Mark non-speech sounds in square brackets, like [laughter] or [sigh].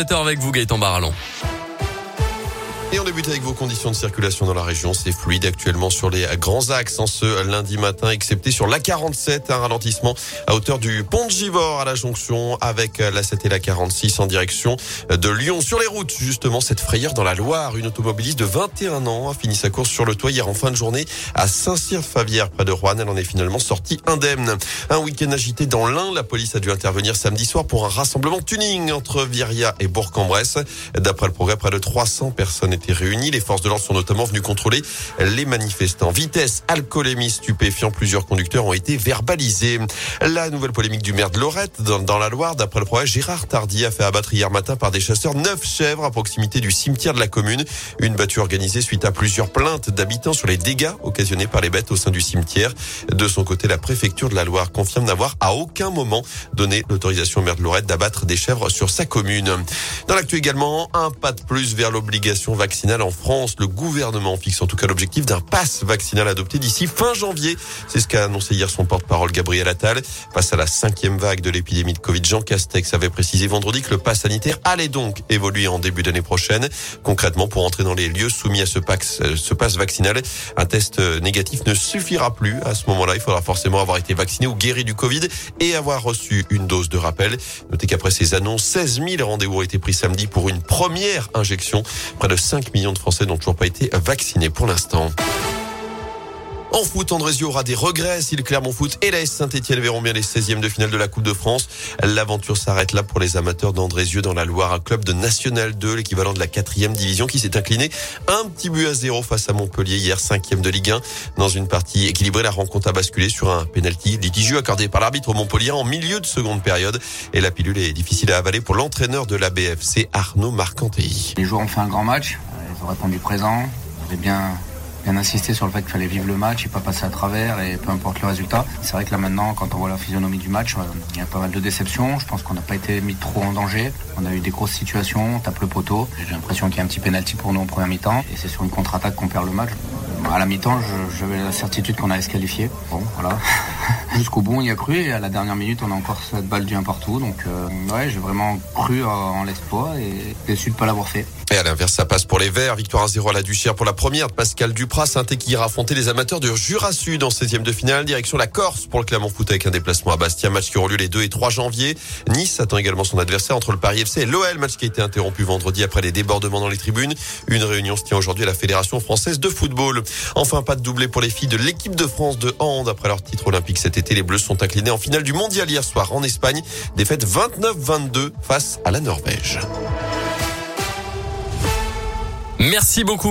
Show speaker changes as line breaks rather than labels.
7h avec vous Gaëtan Barallon.
Et on débute avec vos conditions de circulation dans la région. C'est fluide actuellement sur les grands axes en ce lundi matin, excepté sur la 47, un ralentissement à hauteur du pont de Givor à la jonction avec la 7 et la 46 en direction de Lyon. Sur les routes, justement, cette frayeur dans la Loire. Une automobiliste de 21 ans a fini sa course sur le toit hier en fin de journée à Saint-Cyr-Favière, près de Rouen. Elle en est finalement sortie indemne. Un week-end agité dans l'Ain. La police a dû intervenir samedi soir pour un rassemblement tuning entre Viria et Bourg-en-Bresse. D'après le progrès, près de 300 personnes étaient réunis. Les forces de l'ordre sont notamment venues contrôler les manifestants. Vitesse, alcoolémie, stupéfiant, plusieurs conducteurs ont été verbalisés. La nouvelle polémique du maire de Lorette dans, la Loire, d'après le progrès, Gérard Tardy a fait abattre hier matin par des chasseurs neuf chèvres à proximité du cimetière de la commune. Une battue organisée suite à plusieurs plaintes d'habitants sur les dégâts occasionnés par les bêtes au sein du cimetière. De son côté, la préfecture de la Loire confirme n'avoir à aucun moment donné l'autorisation au maire de Lorette d'abattre des chèvres sur sa commune. Dans l'actu également, un pas de plus vers l'obligation vaccinale vaccinal en France. Le gouvernement fixe en tout cas l'objectif d'un pass vaccinal adopté d'ici fin janvier. C'est ce qu'a annoncé hier son porte-parole Gabriel Attal. Face à la cinquième vague de l'épidémie de Covid, Jean Castex avait précisé vendredi que le pass sanitaire allait donc évoluer en début d'année prochaine. Concrètement, pour entrer dans les lieux soumis à ce pass, ce pass vaccinal, un test négatif ne suffira plus. À ce moment-là, il faudra forcément avoir été vacciné ou guéri du Covid et avoir reçu une dose de rappel. Notez qu'après ces annonces, 16 000 rendez-vous ont été pris samedi pour une première injection. Près de 5 millions de Français n'ont toujours pas été vaccinés pour l'instant. En foot, Andrésio aura des regrets si le Clermont Foot et la Saint-Etienne verront bien les 16e de finale de la Coupe de France. L'aventure s'arrête là pour les amateurs d'Andrézieux dans la Loire, un club de National 2, l'équivalent de la quatrième division qui s'est incliné un petit but à zéro face à Montpellier hier, cinquième de Ligue 1. Dans une partie équilibrée, la rencontre a basculé sur un penalty litigieux accordé par l'arbitre Montpellier en milieu de seconde période. Et la pilule est difficile à avaler pour l'entraîneur de la BFC, Arnaud Marcantelli.
Les joueurs ont fait un grand match, ils ont répondu présent, avaient bien bien insisté sur le fait qu'il fallait vivre le match et pas passer à travers et peu importe le résultat. C'est vrai que là maintenant, quand on voit la physionomie du match, euh, il y a pas mal de déceptions. Je pense qu'on n'a pas été mis trop en danger. On a eu des grosses situations, on tape le poteau. J'ai l'impression qu'il y a un petit penalty pour nous en première mi-temps et c'est sur une contre-attaque qu'on perd le match. À la mi-temps, j'avais la certitude qu'on allait se qualifier. Bon, voilà. [laughs] Jusqu'au bout, on y a cru et à la dernière minute, on a encore cette balle du un partout. Donc, euh, ouais, j'ai vraiment cru en l'espoir et déçu de ne pas l'avoir fait.
Et à l'inverse, ça passe pour les Verts. Victoire à 0 à la Duchère pour la première Pascal Duprat. saint qui affronter les amateurs de Jura Sud en 16e de finale. Direction la Corse pour le Clermont Foot avec un déplacement à Bastia. Match qui aura lieu les 2 et 3 janvier. Nice attend également son adversaire entre le Paris FC et l'OL. Match qui a été interrompu vendredi après les débordements dans les tribunes. Une réunion se tient aujourd'hui à la Fédération française de football. Enfin, pas de doublé pour les filles de l'équipe de France de hand. Après leur titre olympique cet les Bleus sont inclinés en finale du mondial hier soir en Espagne. Défaite 29-22 face à la Norvège.
Merci beaucoup.